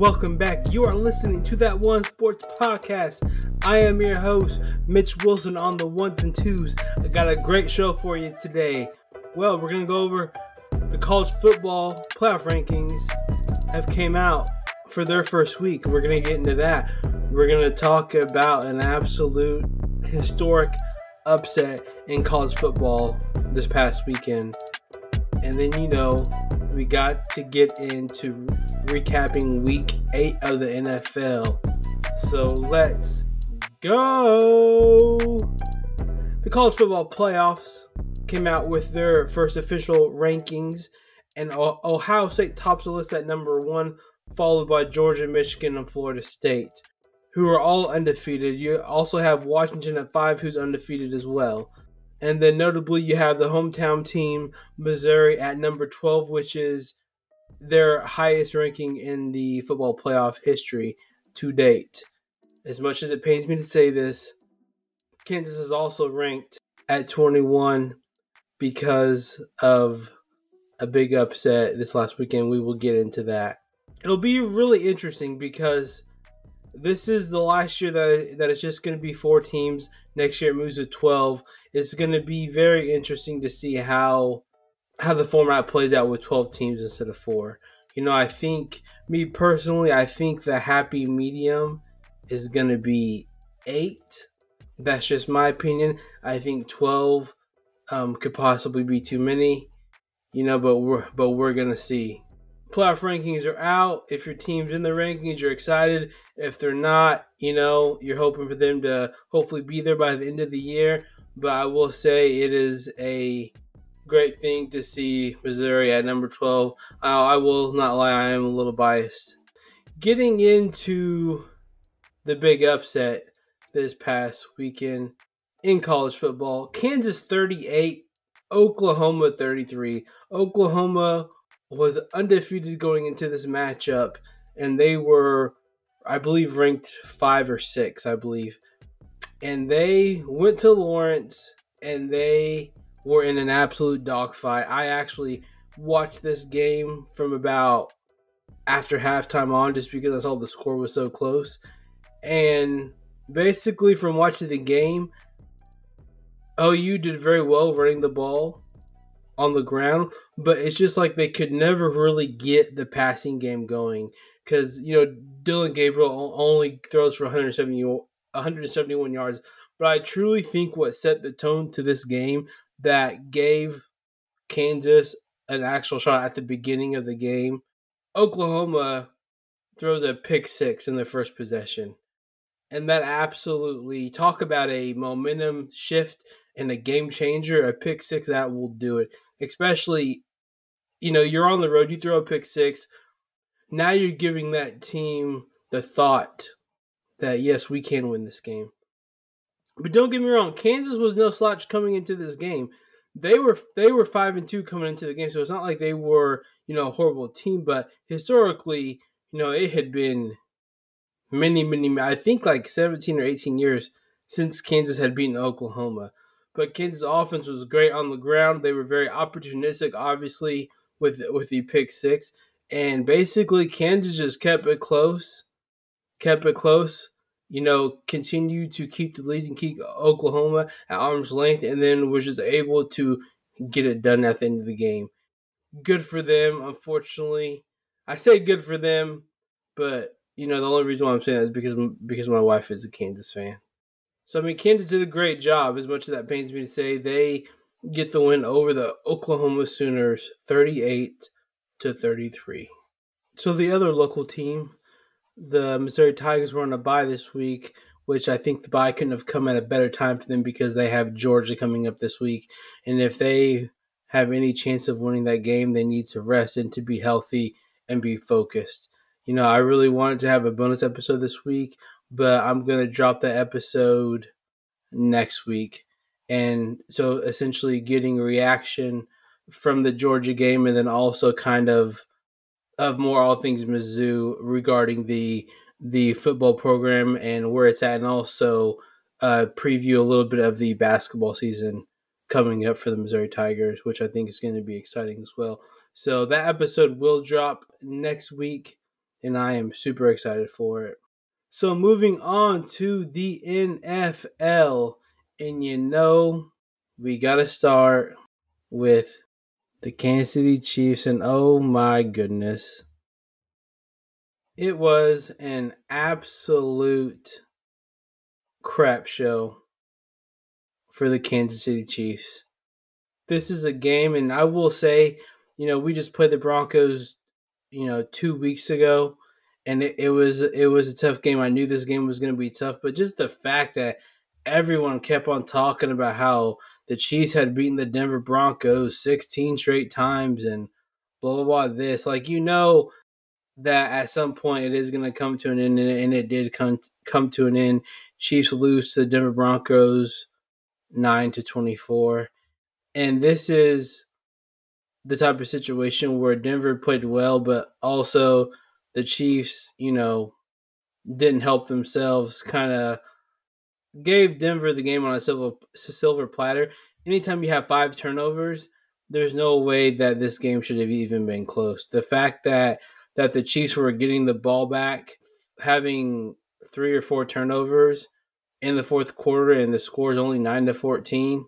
welcome back. You are listening to that One Sports Podcast. I am your host, Mitch Wilson, on the ones and twos. I got a great show for you today. Well, we're gonna go over the college football playoff rankings have came out for their first week. We're gonna get into that. We're gonna talk about an absolute historic upset in college football this past weekend. And then, you know, we got to get into recapping week eight of the NFL. So let's go. The college football playoffs came out with their first official rankings, and Ohio State tops the list at number one, followed by Georgia, Michigan, and Florida State, who are all undefeated. You also have Washington at five, who's undefeated as well. And then notably, you have the hometown team, Missouri, at number 12, which is their highest ranking in the football playoff history to date. As much as it pains me to say this, Kansas is also ranked at 21 because of a big upset this last weekend. We will get into that. It'll be really interesting because this is the last year that that it's just going to be four teams. Next year it moves to 12. It's going to be very interesting to see how how the format plays out with 12 teams instead of four. You know, I think, me personally, I think the happy medium is going to be eight. That's just my opinion. I think 12 um, could possibly be too many, you know, but we're, but we're going to see. Playoff rankings are out. If your team's in the rankings, you're excited. If they're not, you know, you're hoping for them to hopefully be there by the end of the year. But I will say it is a great thing to see Missouri at number 12. Uh, I will not lie, I am a little biased. Getting into the big upset this past weekend in college football Kansas 38, Oklahoma 33. Oklahoma was undefeated going into this matchup, and they were, I believe, ranked five or six, I believe. And they went to Lawrence and they were in an absolute dogfight. I actually watched this game from about after halftime on just because I saw the score was so close. And basically, from watching the game, OU did very well running the ball on the ground, but it's just like they could never really get the passing game going because, you know, Dillon Gabriel only throws for 170, 171 yards. But I truly think what set the tone to this game that gave Kansas an actual shot at the beginning of the game. Oklahoma throws a pick six in the first possession. And that absolutely talk about a momentum shift and a game changer, a pick six that will do it. Especially, you know, you're on the road, you throw a pick six. Now you're giving that team the thought that yes, we can win this game. But don't get me wrong, Kansas was no slouch coming into this game. They were they were five and two coming into the game, so it's not like they were you know a horrible team. But historically, you know, it had been many many I think like seventeen or eighteen years since Kansas had beaten Oklahoma. But Kansas offense was great on the ground. They were very opportunistic, obviously with with the pick six, and basically Kansas just kept it close, kept it close you know, continue to keep the lead and keep Oklahoma at arm's length, and then was just able to get it done at the end of the game. Good for them. Unfortunately, I say good for them, but you know the only reason why I'm saying that is because because my wife is a Kansas fan. So I mean, Kansas did a great job. As much as that pains me to say, they get the win over the Oklahoma Sooners, 38 to 33. So the other local team the Missouri Tigers were on a bye this week, which I think the bye couldn't have come at a better time for them because they have Georgia coming up this week. And if they have any chance of winning that game, they need to rest and to be healthy and be focused. You know, I really wanted to have a bonus episode this week, but I'm going to drop that episode next week. And so essentially getting reaction from the Georgia game and then also kind of of more all things Mizzou regarding the the football program and where it's at, and also uh, preview a little bit of the basketball season coming up for the Missouri Tigers, which I think is going to be exciting as well. So that episode will drop next week. and I am super excited for it. So moving on to the NFL, and you know we gotta start with the Kansas City Chiefs, and oh my goodness, it was an absolute crap show for the Kansas City Chiefs. This is a game, and I will say, you know, we just played the Broncos, you know, two weeks ago, and it, it was it was a tough game. I knew this game was going to be tough, but just the fact that everyone kept on talking about how the Chiefs had beaten the Denver Broncos 16 straight times and blah blah blah. This, like, you know, that at some point it is going to come to an end, and it did come come to an end. Chiefs lose to the Denver Broncos nine to twenty four, and this is the type of situation where Denver played well, but also the Chiefs, you know, didn't help themselves. Kind of gave Denver the game on a silver silver platter. Anytime you have five turnovers, there's no way that this game should have even been close. The fact that that the Chiefs were getting the ball back, having three or four turnovers in the fourth quarter, and the score is only nine to fourteen,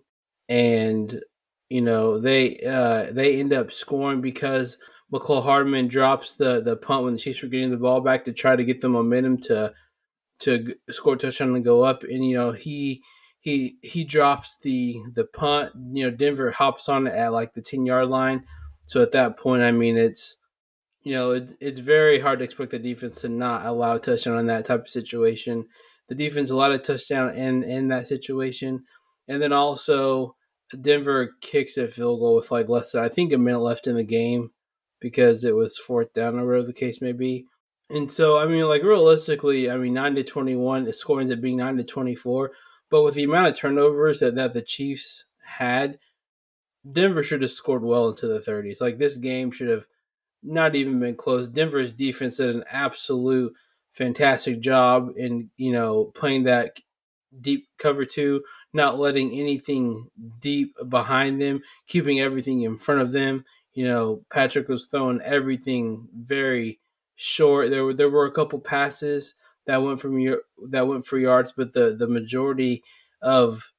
and you know they uh, they end up scoring because Mecole Hardman drops the the punt when the Chiefs were getting the ball back to try to get the momentum to to score a touchdown and go up, and you know he he he drops the the punt. You know Denver hops on it at like the ten yard line. So at that point, I mean it's you know, it, it's very hard to expect the defense to not allow a touchdown in that type of situation. The defense allowed a touchdown in in that situation, and then also Denver kicks a field goal with like less than I think a minute left in the game because it was fourth down or whatever the case may be. And so, I mean, like realistically, I mean, nine to twenty-one, the score ends up being nine to twenty-four. But with the amount of turnovers that, that the Chiefs had, Denver should have scored well into the 30s. Like this game should have not even been close. Denver's defense did an absolute fantastic job in you know playing that deep cover two, not letting anything deep behind them, keeping everything in front of them. You know, Patrick was throwing everything very short. There were there were a couple passes that went from your that went for yards, but the the majority of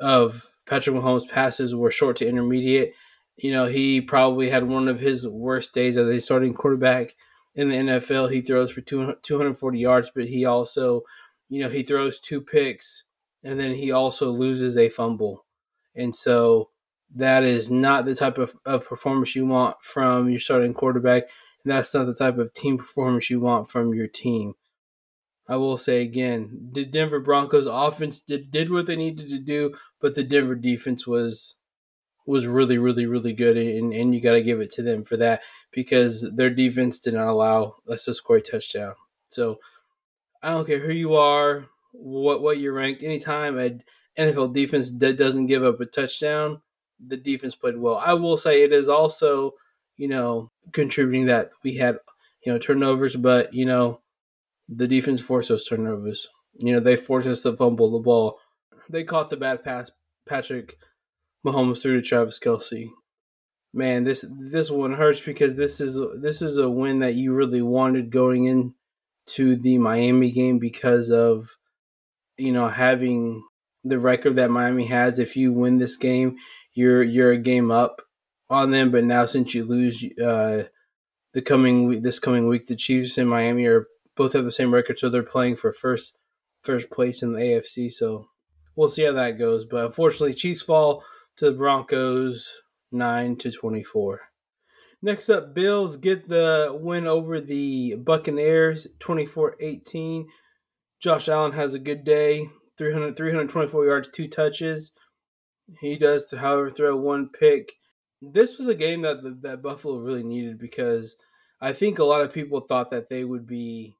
of Patrick Mahomes' passes were short to intermediate you know, he probably had one of his worst days as a starting quarterback in the NFL. He throws for 240 yards, but he also, you know, he throws two picks and then he also loses a fumble. And so that is not the type of, of performance you want from your starting quarterback. And that's not the type of team performance you want from your team. I will say again, the Denver Broncos offense did, did what they needed to do, but the Denver defense was was really, really, really good, and, and you got to give it to them for that because their defense did not allow us to score a touchdown. So I don't care who you are, what what you're ranked. Anytime an NFL defense that doesn't give up a touchdown, the defense played well. I will say it is also, you know, contributing that we had, you know, turnovers, but you know, the defense forced those turnovers. You know, they forced us to fumble the ball. They caught the bad pass. Patrick Mahomes threw to Travis Kelce. Man, this this one hurts because this is this is a win that you really wanted going into the Miami game because of you know having the record that Miami has. If you win this game, you're you're a game up on them. But now since you lose, uh, the coming week, this coming week, the Chiefs and Miami are both have the same record, so they're playing for first first place in the AFC. So we'll see how that goes. But unfortunately, Chiefs fall to the Broncos 9 to 24. Next up, Bills get the win over the Buccaneers 24-18. Josh Allen has a good day. 300, 324 yards, two touches. He does, however, throw one pick. This was a game that that Buffalo really needed because I think a lot of people thought that they would be.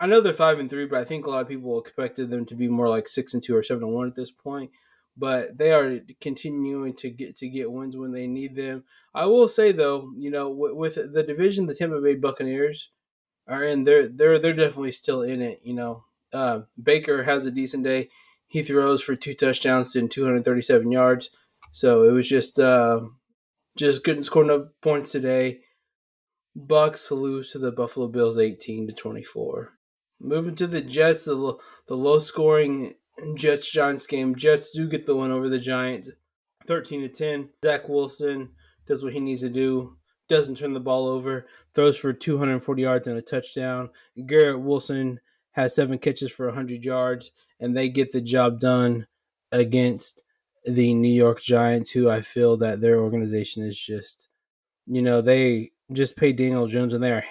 I know they're five and three, but I think a lot of people expected them to be more like six and two or seven and one at this point but they are continuing to get to get wins when they need them. I will say though, you know, with, the division, the Tampa Bay Buccaneers are in. They're they're they're definitely still in it. You know, uh, Baker has a decent day. He throws for two touchdowns and 237 yards. So it was just uh, just couldn't score enough points today. Bucks lose to the Buffalo Bills 18 to 24. Moving to the Jets, the, the low scoring Jets Giants game. Jets do get the win over the Giants 13 to 10. Zach Wilson does what he needs to do, doesn't turn the ball over, throws for 240 yards and a touchdown. Garrett Wilson has seven catches for 100 yards, and they get the job done against the New York Giants, who I feel that their organization is just, you know, they just paid Daniel Jones and they are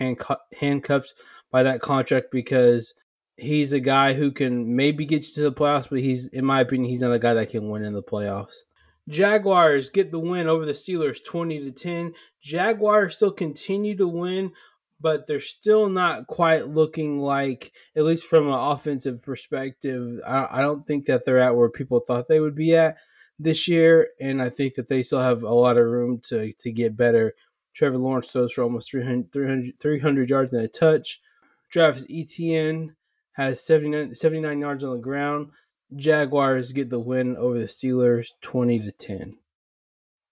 handcuffed by that contract because he's a guy who can maybe get you to the playoffs, but he's, in my opinion, he's not a guy that can win in the playoffs. Jaguars get the win over the Steelers 20 to 10. Jaguars still continue to win, but they're still not quite looking like, at least from an offensive perspective, I don't think that they're at where people thought they would be at this year. And I think that they still have a lot of room to, to get better. Trevor Lawrence throws for almost 300, 300, 300 yards and a touch. Travis Etienne has 79, 79 yards on the ground. Jaguars get the win over the Steelers 20 to 10.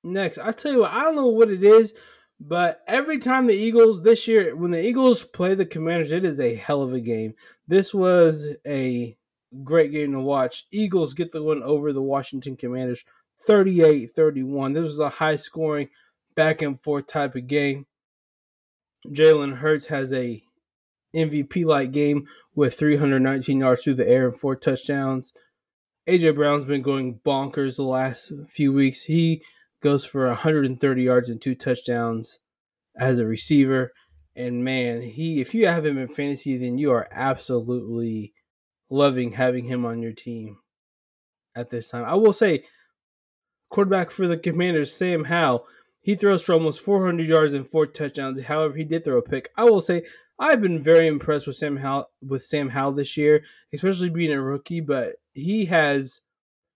Next, I tell you what, I don't know what it is, but every time the Eagles this year, when the Eagles play the Commanders, it is a hell of a game. This was a great game to watch. Eagles get the win over the Washington Commanders 38 31. This was a high scoring, back and forth type of game. Jalen Hurts has a MVP like game with 319 yards through the air and four touchdowns. AJ Brown's been going bonkers the last few weeks. He goes for 130 yards and two touchdowns as a receiver. And man, he if you have him in fantasy, then you are absolutely loving having him on your team at this time. I will say, quarterback for the Commanders, Sam Howell, he throws for almost 400 yards and four touchdowns. However, he did throw a pick. I will say I've been very impressed with Sam Howell with Sam Howell this year, especially being a rookie. But he has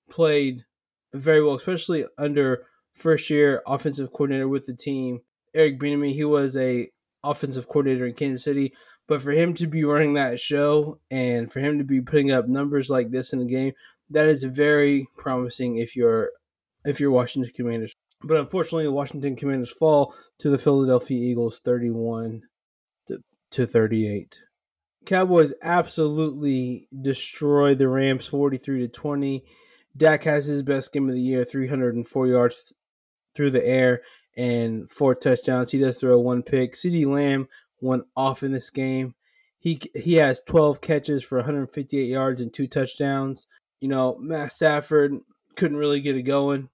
played very well, especially under first year offensive coordinator with the team, Eric Bieniemy. He was a offensive coordinator in Kansas City, but for him to be running that show and for him to be putting up numbers like this in the game, that is very promising if you're if you're Washington Commanders. But unfortunately, the Washington Commanders fall to the Philadelphia Eagles 31 to, to 38. Cowboys absolutely destroy the Rams 43 to 20. Dak has his best game of the year, 304 yards through the air and four touchdowns. He does throw one pick. CeeDee Lamb went off in this game. He he has 12 catches for 158 yards and two touchdowns. You know, Matt Stafford couldn't really get it going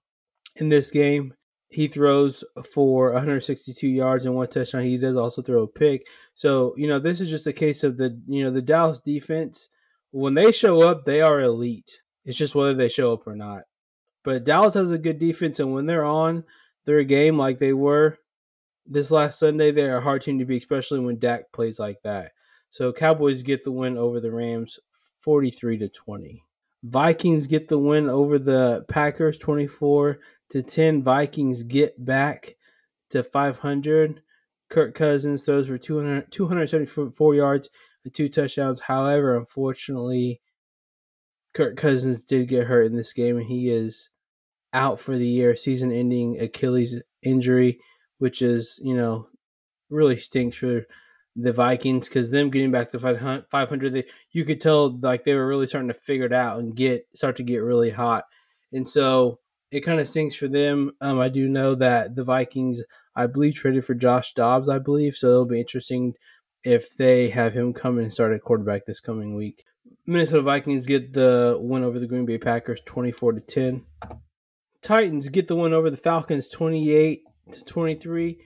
in this game. He throws for 162 yards and one touchdown. He does also throw a pick. So, you know, this is just a case of the, you know, the Dallas defense. When they show up, they are elite. It's just whether they show up or not. But Dallas has a good defense, and when they're on their game like they were this last Sunday, they're a hard team to beat, especially when Dak plays like that. So Cowboys get the win over the Rams, forty-three to twenty. Vikings get the win over the Packers, twenty-four to ten. Vikings get back to five hundred. Kirk Cousins throws for 200, 274 yards and two touchdowns. However, unfortunately, Kirk Cousins did get hurt in this game, and he is out for the year, season-ending Achilles injury, which is you know really stinks for the Vikings because them getting back to 500, they, you could tell like they were really starting to figure it out and get start to get really hot, and so it kind of stinks for them. Um, I do know that the Vikings, I believe, traded for Josh Dobbs, I believe, so it'll be interesting if they have him come and start at quarterback this coming week. Minnesota Vikings get the win over the Green Bay Packers 24 to 10. Titans get the win over the Falcons 28 to 23.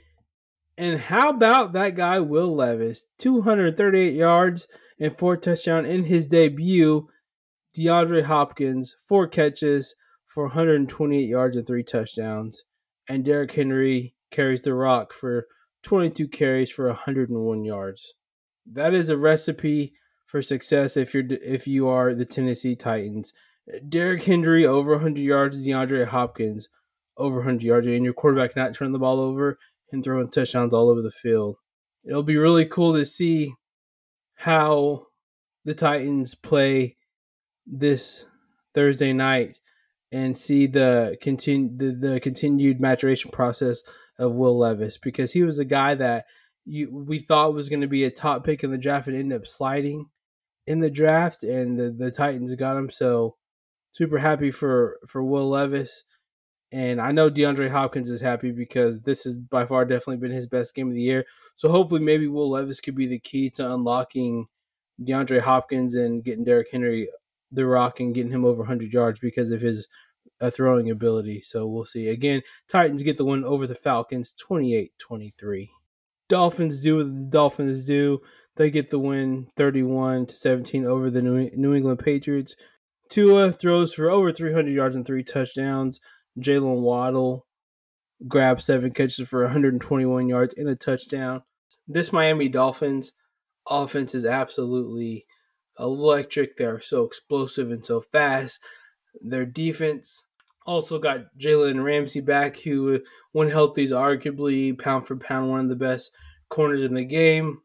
And how about that guy Will Levis? 238 yards and four touchdowns in his debut. DeAndre Hopkins, four catches for 128 yards and three touchdowns. And Derrick Henry carries the rock for 22 carries for 101 yards. That is a recipe for success if you're if you are the Tennessee Titans. Derrick Henry over 100 yards, DeAndre Hopkins over 100 yards, and your quarterback not turning the ball over and throwing touchdowns all over the field. It'll be really cool to see how the Titans play this Thursday night and see the continue the, the continued maturation process of Will Levis because he was a guy that you we thought was going to be a top pick in the draft and ended up sliding in the draft, and the, the Titans got him. So super happy for for Will Levis, and I know DeAndre Hopkins is happy because this has by far definitely been his best game of the year. So hopefully, maybe Will Levis could be the key to unlocking DeAndre Hopkins and getting Derrick Henry the rock and getting him over 100 yards because of his uh, throwing ability. So we'll see. Again, Titans get the win over the Falcons 28 23. Dolphins do what the Dolphins do. They get the win 31 to 17 over the New England Patriots. Tua throws for over 300 yards and three touchdowns. Jaylen Waddle grabs seven catches for 121 yards and a touchdown. This Miami Dolphins offense is absolutely electric. They are so explosive and so fast. Their defense also got Jalen Ramsey back, who, when healthy, is arguably pound for pound one of the best corners in the game.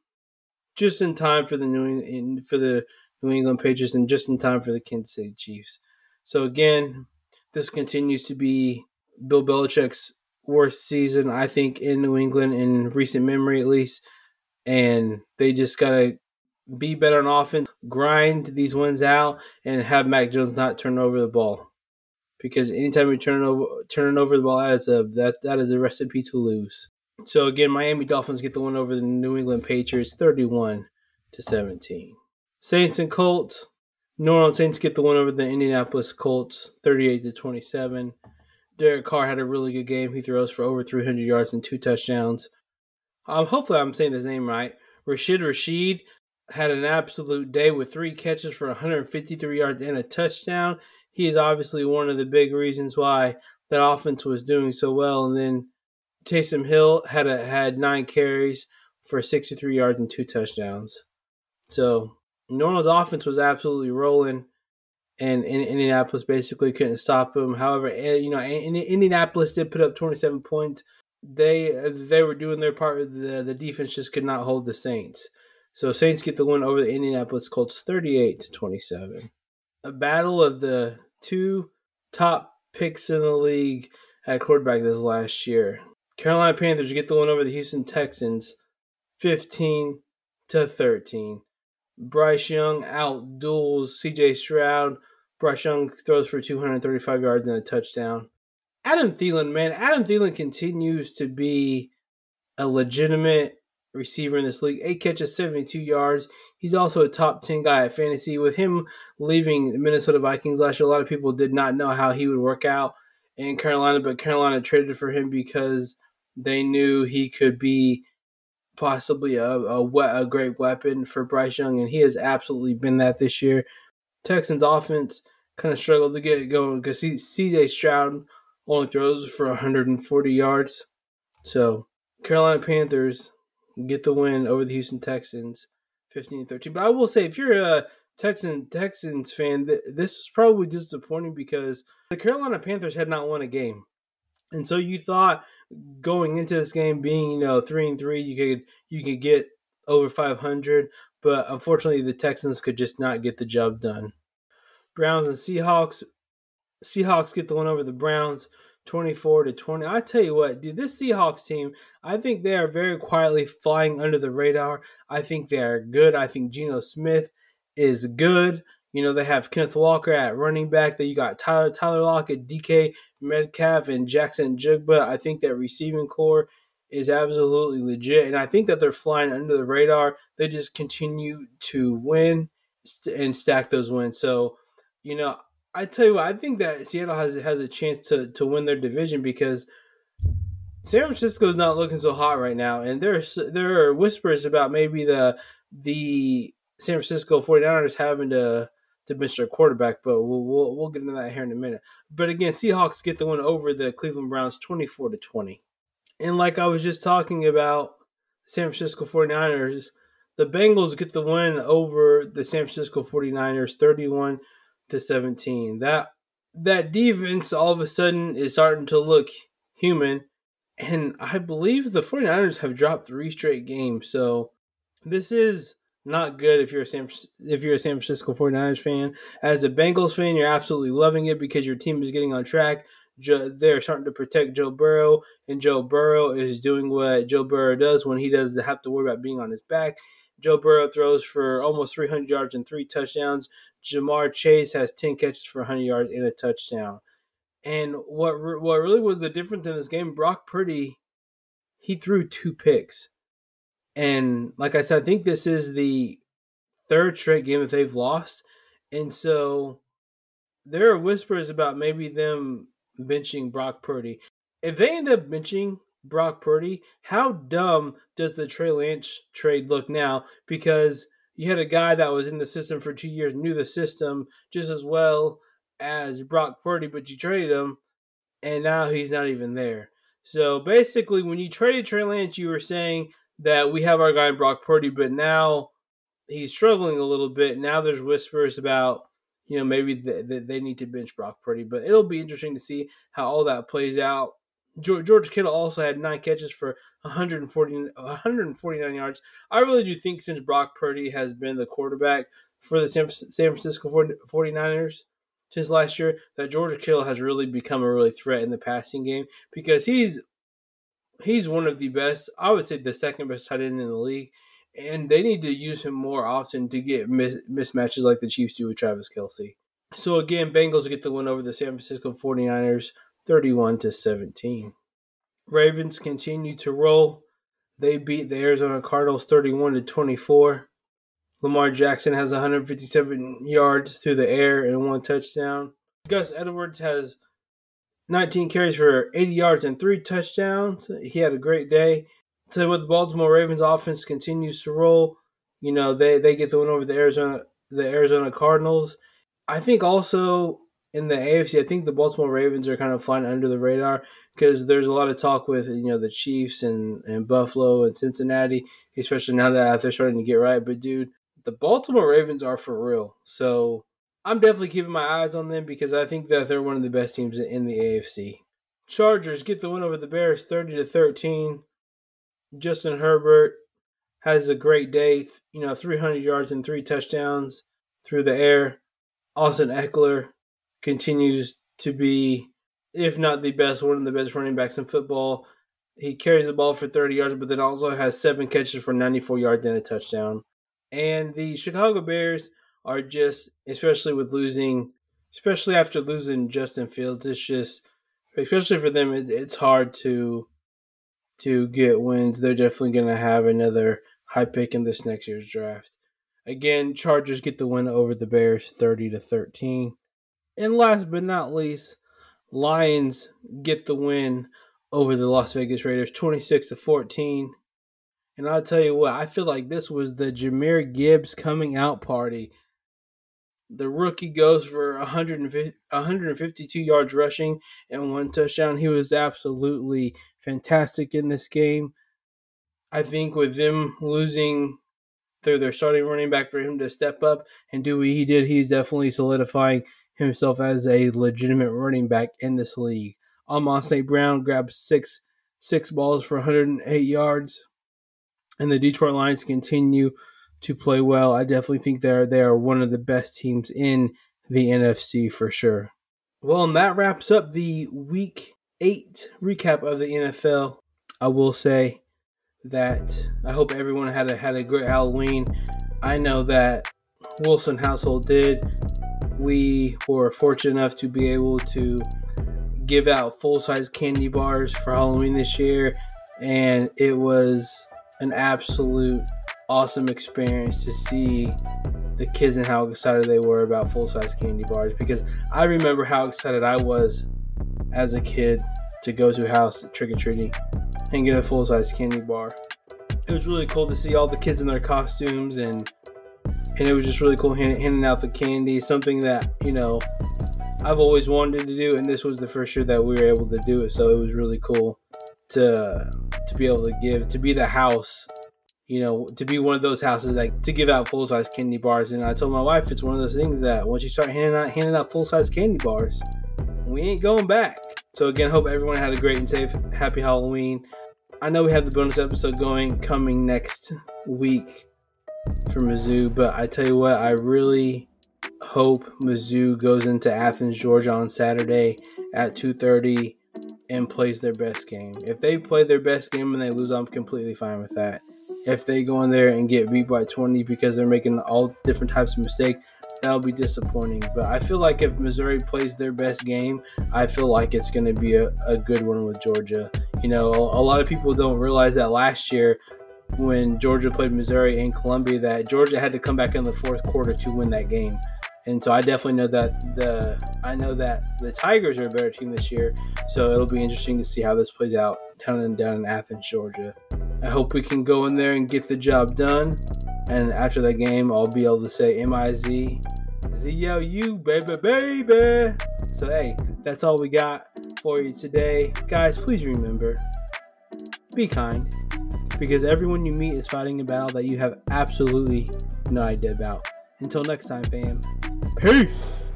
Just in time for the New England, for the New England Patriots, and just in time for the Kansas City Chiefs. So again, this continues to be Bill Belichick's worst season, I think, in New England in recent memory, at least. And they just gotta be better on offense, grind these wins out, and have Mac Jones not turn over the ball. Because anytime you turn over turn over the ball, that is a that that is a recipe to lose. So again, Miami Dolphins get the win over the New England Patriots, thirty-one to seventeen. Saints and Colts. New Orleans Saints get the win over the Indianapolis Colts, thirty-eight to twenty-seven. Derek Carr had a really good game. He throws for over 300 yards and two touchdowns. Um, hopefully, I'm saying his name right. Rashid Rashid had an absolute day with three catches for 153 yards and a touchdown. He is obviously one of the big reasons why that offense was doing so well. And then Taysom Hill had a, had nine carries for 63 yards and two touchdowns. So New Orleans offense was absolutely rolling, and, Indianapolis basically couldn't stop them. However, eh, you know Indianapolis did put up 27 points. They they were doing their part. The the defense just could not hold the Saints. So Saints get the win over the Indianapolis Colts 38 to 27. A battle of the two top picks in the league at quarterback this last year. Carolina Panthers get the win over the Houston Texans 15 to 13. Bryce Young outduels CJ Stroud. Bryce Young throws for 235 yards and a touchdown. Adam Thielen, man, Adam Thielen continues to be a legitimate receiver in this league. Eight catches, 72 yards. He's also a top 10 guy at fantasy. With him leaving the Minnesota Vikings last year, a lot of people did not know how he would work out in Carolina, but Carolina traded for him because they knew he could be possibly a, a, a great weapon for Bryce Young, and he has absolutely been that this year. Texans offense kind of struggled to get it going because CJ Stroud only throws for 140 yards. So Carolina Panthers get the win over the Houston Texans, 15-13. But I will say, if you're a Texan Texans fan, th- this was probably disappointing because the Carolina Panthers had not won a game, and so you thought going into this game being you know three and three, you could you could get over 500, but unfortunately the Texans could just not get the job done. Browns and Seahawks. Seahawks get the one over the Browns. 24 to 20. I tell you what, dude, this Seahawks team, I think they are very quietly flying under the radar. I think they are good. I think Geno Smith is good. You know, they have Kenneth Walker at running back. That you got Tyler Tyler Lockett, DK Metcalf, and Jaxon Njigba. I think that receiving corps is absolutely legit, and I think that they're flying under the radar. They just continue to win and stack those wins. So, you know, I tell you what, I think that Seattle has has a chance to to win their division because San Francisco is not looking so hot right now, and there's there are whispers about maybe the the San Francisco 49ers having to to miss their quarterback, but we'll, we'll we'll get into that here in a minute. But again, Seahawks get the win over the Cleveland Browns 24 to 20. And like I was just talking about San Francisco 49ers, the Bengals get the win over the San Francisco 49ers 31 to 17. That that defense all of a sudden is starting to look human. And I believe the 49ers have dropped three straight games. So this is not good if you're a San if you're a San Francisco 49ers fan. As a Bengals fan, you're absolutely loving it because your team is getting on track. they're starting to protect Joe Burrow, and Joe Burrow is doing what Joe Burrow does when he doesn't have to worry about being on his back. Joe Burrow throws for almost 300 yards and three touchdowns. Ja'Marr Chase has 10 catches for 100 yards and a touchdown. And what what really was the difference in this game? Brock Purdy, he threw two picks, and like I said, I think this is the third straight game that they've lost, and so there are whispers about maybe them benching Brock Purdy. If they end up benching Brock Purdy, how dumb does the Trey Lance trade look now? Because you had a guy that was in the system for two years, knew the system just as well as Brock Purdy, but you traded him, and now he's not even there. So basically, when you traded Trey Lance, you were saying that we have our guy in Brock Purdy, but now he's struggling a little bit. Now there's whispers about you know, maybe they, they need to bench Brock Purdy. But it'll be interesting to see how all that plays out. George Kittle also had nine catches for 140, 149 yards. I really do think since Brock Purdy has been the quarterback for the San, San Francisco 49ers since last year, that George Kittle has really become a really threat in the passing game because he's he's one of the best, I would say the second best tight end in the league and they need to use him more often to get mis- mismatches like the Chiefs do with Travis Kelce. So again, Bengals get the win over the San Francisco 49ers 31 to 17. Ravens continue to roll. They beat the Arizona Cardinals 31 to 24. Lamar Jackson has 157 yards through the air and one touchdown. Gus Edwards has 19 carries for 80 yards and three touchdowns. He had a great day to what the Baltimore Ravens offense continues to roll. You know, they, they get the win over the Arizona the Arizona Cardinals. I think also in the AFC, I think the Baltimore Ravens are kind of flying under the radar because there's a lot of talk with you know the Chiefs and, and Buffalo and Cincinnati, especially now that they're starting to get right. But dude, the Baltimore Ravens are for real. So I'm definitely keeping my eyes on them because I think that they're one of the best teams in the AFC. Chargers get the win over the Bears 30 to 13. Justin Herbert has a great day. You know, 300 yards and three touchdowns through the air. Austin Ekeler continues to be, if not the best, one of the best running backs in football. He carries the ball for 30 yards, but then also has seven catches for 94 yards and a touchdown. And the Chicago Bears are just, especially with losing, especially after losing Justin Fields, it's just, especially for them, it, it's hard to to get wins, they're definitely going to have another high pick in this next year's draft. Again, Chargers get the win over the Bears 30 to 13. And last but not least, Lions get the win over the Las Vegas Raiders 26 to 14. And I'll tell you what, I feel like this was the Jahmyr Gibbs coming out party the rookie goes for 150, 152 yards rushing and one touchdown. He was absolutely fantastic in this game. I think with them losing their, their starting running back for him to step up and do what he did, he's definitely solidifying himself as a legitimate running back in this league. Amon St. Brown grabbed six six balls for 108 yards. And the Detroit Lions continue to play well. I definitely think they're they are one of the best teams in the NFC for sure. Well, and that wraps up the week eight recap of the NFL. I will say that I hope everyone had a had a great Halloween. I know that Wilson household did. We were fortunate enough to be able to give out full size candy bars for Halloween this year, and it was an absolute awesome experience to see the kids and how excited they were about full size candy bars because I remember how excited I was as a kid to go to a house trick or treating and get a full size candy bar. It was really cool to see all the kids in their costumes and and it was just really cool handing out the candy, something that you know I've always wanted to do, and this was the first year that we were able to do it. So it was really cool to to be able to give to be the house you know, to be one of those houses like to give out full size candy bars. And I told my wife it's one of those things that once you start handing out handing out full size candy bars, we ain't going back. So again, hope everyone had a great and safe, happy Halloween. I know we have the bonus episode going coming next week for Mizzou, but I tell you what, I really hope Mizzou goes into Athens, Georgia on Saturday at 2:30 and plays their best game. If they play their best game and they lose, I'm completely fine with that. If they go in there and get beat by 20 because they're making all different types of mistakes, that'll be disappointing. But I feel like if Missouri plays their best game, I feel like it's going to be a, a good one with Georgia. You know, a, lot of people don't realize that last year when Georgia played Missouri in Columbia, that Georgia had to come back in the fourth quarter to win that game. And so I definitely know that the I know that the Tigers are a better team this year. So it'll be interesting to see how this plays out down in down in Athens, Georgia. I hope we can go in there and get the job done. And after that game, I'll be able to say M I Z Z L U baby baby. So hey, that's all we got for you today, guys. Please remember, be kind, because everyone you meet is fighting a battle that you have absolutely no idea about. Until next time, fam. Peace.